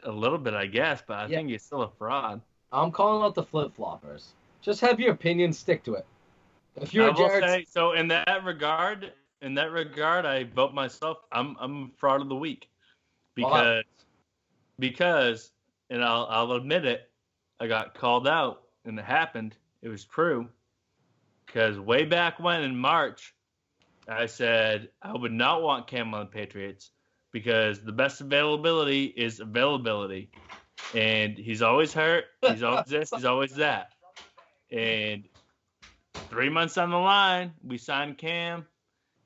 A little bit, I guess, but I Yeah. think he's still a fraud. I'm calling out the flip floppers. Just have your opinion, stick to it. If you're I a will Jared, say, so in that regard, in that regard, I vote myself. I'm I'm fraud of the week because because and I'll I'll admit it. I got called out and it happened. It was true because way back when in March, I said I would not want Cam on the Patriots because the best availability is availability, and he's always hurt. He's always this. He's always that, and three months on the line, we signed Cam.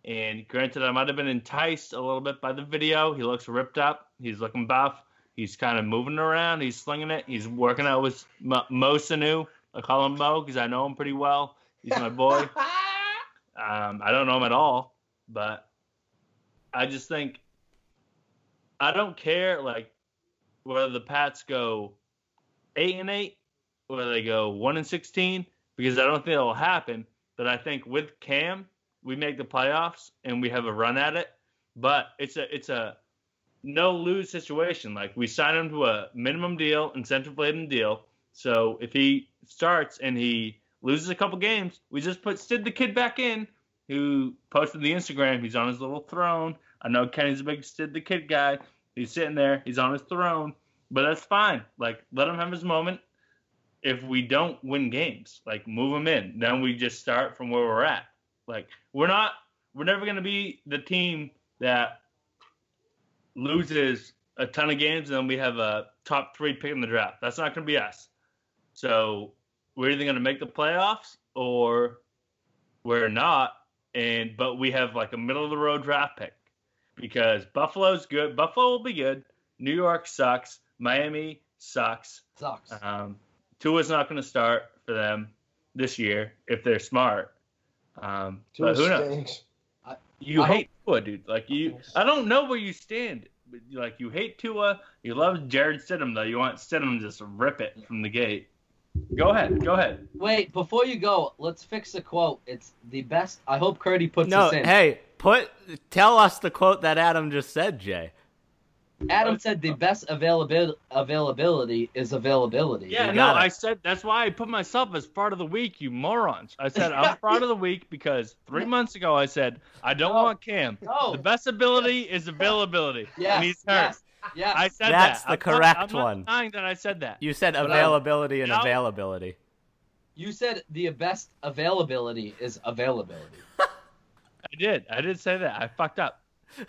And granted, I might have been enticed a little bit by the video. He looks ripped up. He's looking buff. He's kind of moving around. He's slinging it. He's working out with Mo, Mo Sanu. I call him Mo because I know him pretty well. He's my boy. Um, I don't know him at all, but I just think I don't care like whether the Pats go eight and eight, whether they go one and sixteen, because I don't think it'll happen. But I think with Cam, we make the playoffs and we have a run at it. But it's a it's a no lose situation. Like we sign him to a minimum deal, incentive laden deal. So if he starts and he loses a couple games, we just put Sid the kid back in, who posted the Instagram. He's on his little throne. I know Kenny's a big Sid the kid guy. He's sitting there. He's on his throne, but that's fine. Like let him have his moment. If we don't win games, like move him in. Then we just start from where we're at. Like we're not. We're never gonna be the team that loses a ton of games and then we have a top three pick in the draft. That's not going to be us. So we're either going to make the playoffs or we're not. And but we have like a middle of the road draft pick because Buffalo's good. Buffalo will be good. New York sucks. Miami sucks. sucks. Um, Tua's not going to start for them this year if they're smart. Um, but who knows? stinks. You I hate Tua, dude. Like you, I don't know where you stand. Like you hate Tua. You love Jarrett Stidham though. You want Stidham to just rip it from the gate. Go ahead. Go ahead. Wait, before you go, let's fix the quote. It's the best. I hope Curdy puts No, this in. hey, put tell us the quote that Adam just said, Jay. Adam said the best availability availability is availability. Yeah, You no, it. I said that's why I put myself as part of the week, you morons. I said I'm part of the week because three months ago I said I don't No. want Cam. No. The best ability is availability, Yes, and he's hurt. yes, yes. I said That's that. the I'm not- correct I'm not one. denying that I said that. You said But, um, availability and no. availability. You said the best availability is availability. I did. I did say that. I fucked up.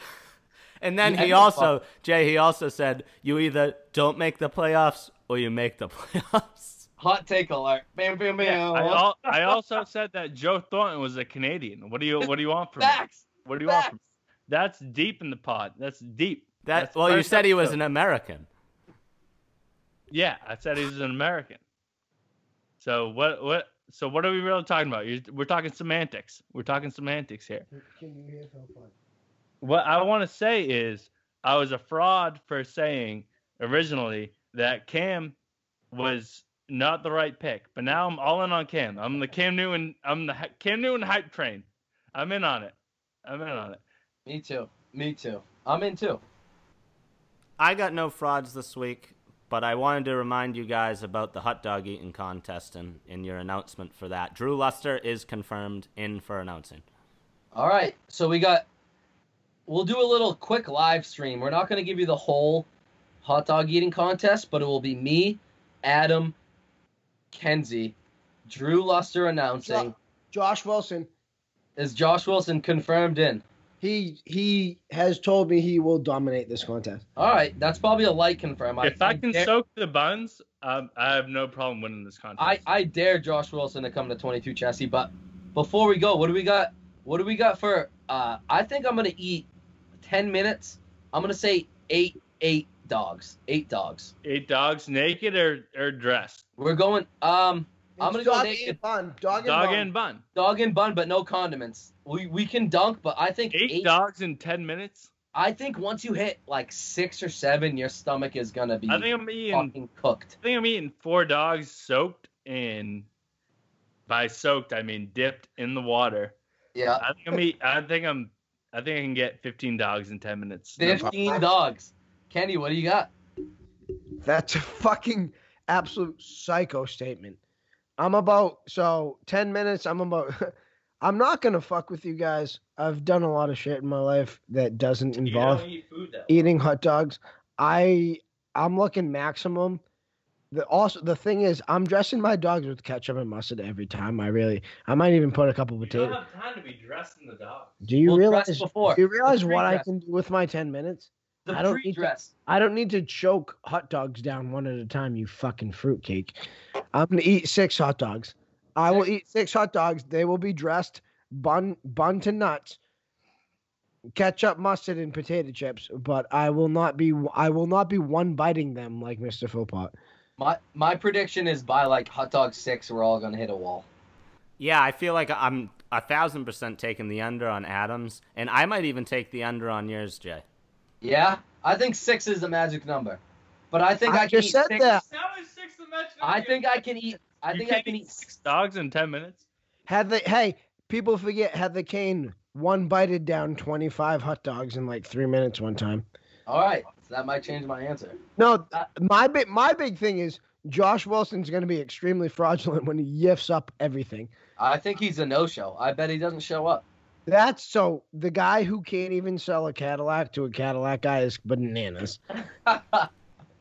And then You he had to also, Jay, he also said, you either don't make the playoffs or you make the playoffs. Hot take alert. Bam, bam, bam. I, al- I also said that Joe Thornton was a Canadian. What do you What do you want from me? Facts. What do you want from me? That's deep in the pod. That's deep. That That's well, you first said he was an American. Yeah, I said he's an American. So what? What? So what are we really talking about? you we're talking semantics. We're talking semantics here. Can you hear Phil Punt? What I want to say is I was a fraud for saying originally that Cam was not the right pick, but now I'm all in on Cam. I'm the Cam Newton. I'm the hy- Cam Newton hype train. I'm in on it. I'm in on it. Me too. Me too. I'm in too. I got no frauds this week, but I wanted to remind you guys about the hot dog eating contest and in your announcement for that. Drew Luster is confirmed in for announcing. All right. So we got. We'll do a little quick live stream. We're not going to give you the whole hot dog eating contest, but it will be me, Adam, Kenzie, Drew Luster announcing. Josh Wilson. Is Josh Wilson confirmed in? He he has told me he will dominate this contest. All right. That's probably a light confirm. If I can dare, soak the buns, um, I have no problem winning this contest. I, I dare Josh Wilson to come to 22 chassis. But before we go, what do we got? What do we got for? Uh, I think I'm gonna eat 10 minutes. I'm gonna say eight eight dogs. Eight dogs. Eight dogs, naked or or dressed. We're going. Um, I'm gonna go dog naked. and bun. Dog and Dog bun. and bun. dog and bun, but no condiments. We we can dunk, but I think Eight, eight. dogs in ten minutes. I think once you hit like six or seven, your stomach is gonna be I think I'm eating. fucking cooked. I think I'm eating four dogs soaked in. By soaked, I mean dipped in the water. Yeah, I think I'm eat. I think I'm. I think I can get 15 dogs in 10 minutes. No 15 dogs. Kenny, what do you got? That's a fucking absolute psycho statement. I'm about so ten minutes. I'm about. I'm not gonna fuck with you guys. I've done a lot of shit in my life that doesn't involve eat food though. eating hot dogs. I I'm looking maximum. The also the thing is I'm dressing my dogs with ketchup and mustard every time. I really I might even put a couple You don't potatoes. have time to be dressing the dog. Do you We'll realize? before. Do you realize what I can do with my ten minutes? The I don't need to- I don't need to choke hot dogs down one at a time, you fucking fruitcake. I'm gonna eat six hot dogs. I will eat six hot dogs. They will be dressed, bun bun to nuts, ketchup, mustard, and potato chips. But I will not be I will not be one biting them like Mr. Philpott. My my prediction is by like hot dog six, we're all gonna hit a wall. Yeah, I feel like I'm a thousand percent taking the under on Adams, and I might even take the under on yours, Jay. Yeah, I think six is the magic number, but I think I, I can just eat said six. that. Now is six dimensional. I think I can eat. I You think I can't can eat eat. six dogs in 10 minutes. Had the hey people forget had the cane one bited down twenty five hot dogs in like three minutes one time. All right, so that might change my answer. No, Uh, my big my big thing is Josh Wilson's going to be extremely fraudulent when he yiffs up everything. I think he's a no-show. I bet he doesn't show up. That's so the guy who can't even sell a Cadillac to a Cadillac guy is bananas.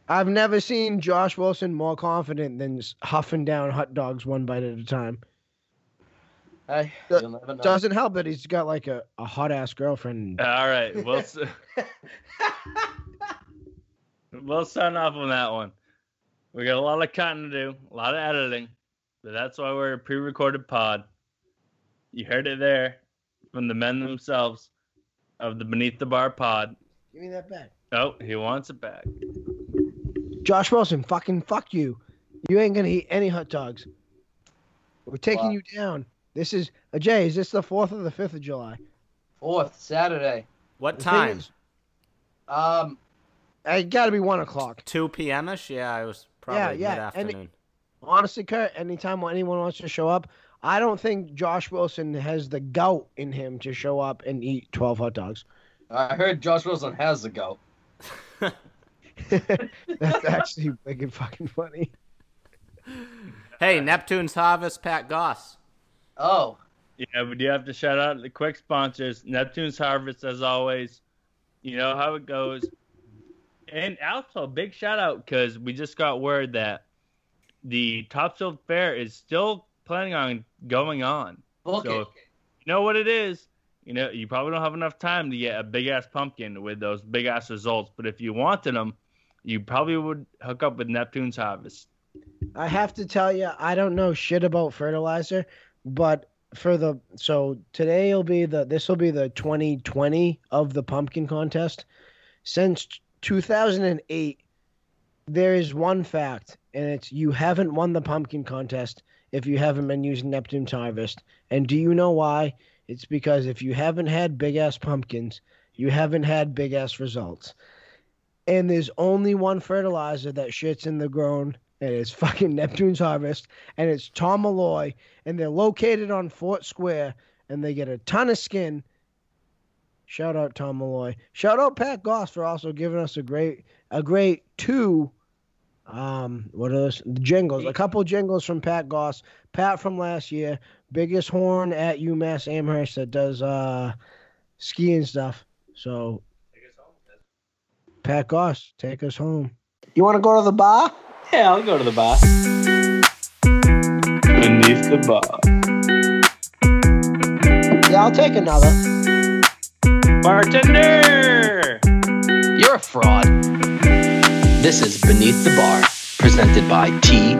I've never seen Josh Wilson more confident than huffing down hot dogs one bite at a time. hey, you'll never know. Doesn't help that he's got like a, a hot ass girlfriend. Uh, all right. We'll, s- we'll sign off on that one. We got a lot of cutting to do, a lot of editing, but that's why we're a pre recorded pod. You heard it there from the men themselves of the Beneath the Bar pod. Give me that back. Oh, he wants it back. Josh Wilson, fucking fuck you. You ain't gonna eat any hot dogs. We're taking Wow. you down. This is uh, Jay. Is this the fourth or the fifth of July? Fourth Saturday. What The time? is, Um, It got to be one o'clock. 2 p.m. ish? Yeah, I was probably yeah, mid and- afternoon. Honestly, Kurt, anytime anyone wants to show up, I don't think Josh Wilson has the gout in him to show up and eat 12 hot dogs. I heard Josh Wilson has the gout. That's actually wicked fucking funny. Hey, Neptune's Harvest, Pat Goss. Oh, Yeah, we do have to shout out the quick sponsors. Neptune's Harvest, as always. You know how it goes. And also, big shout out because we just got word that the Topsfield Fair is still planning on going on. book So- You know what it is? You know, you probably don't have enough time to get a big ass pumpkin with those big ass results. But if you wanted them, you probably would hook up with Neptune's Harvest. I have to tell you, I don't know shit about fertilizer, but for the so today will be the this will be the 2020 of the pumpkin contest. Since 2008, there is one fact, and it's you haven't won the pumpkin contest if you haven't been using Neptune's Harvest. And do you know why? It's because if you haven't had big ass pumpkins, you haven't had big ass results. And there's only one fertilizer that shits in the grown and it's fucking Neptune's Harvest, and it's Tom Malloy, and they're located on Fort Square, and they get a ton of skin. Shout out Tom Malloy. Shout out Pat Goss for also giving us a great, a great two. Um, what are those jingles? A couple jingles from Pat Goss. Pat from last year, biggest horn at UMass Amherst that does uh skiing stuff. So, Pat Goss, take us home. You want to go to the bar? Yeah, I'll go to the bar. Beneath the bar. Yeah, I'll take another. Bartender! You're a fraud. This is Beneath the Bar, presented by T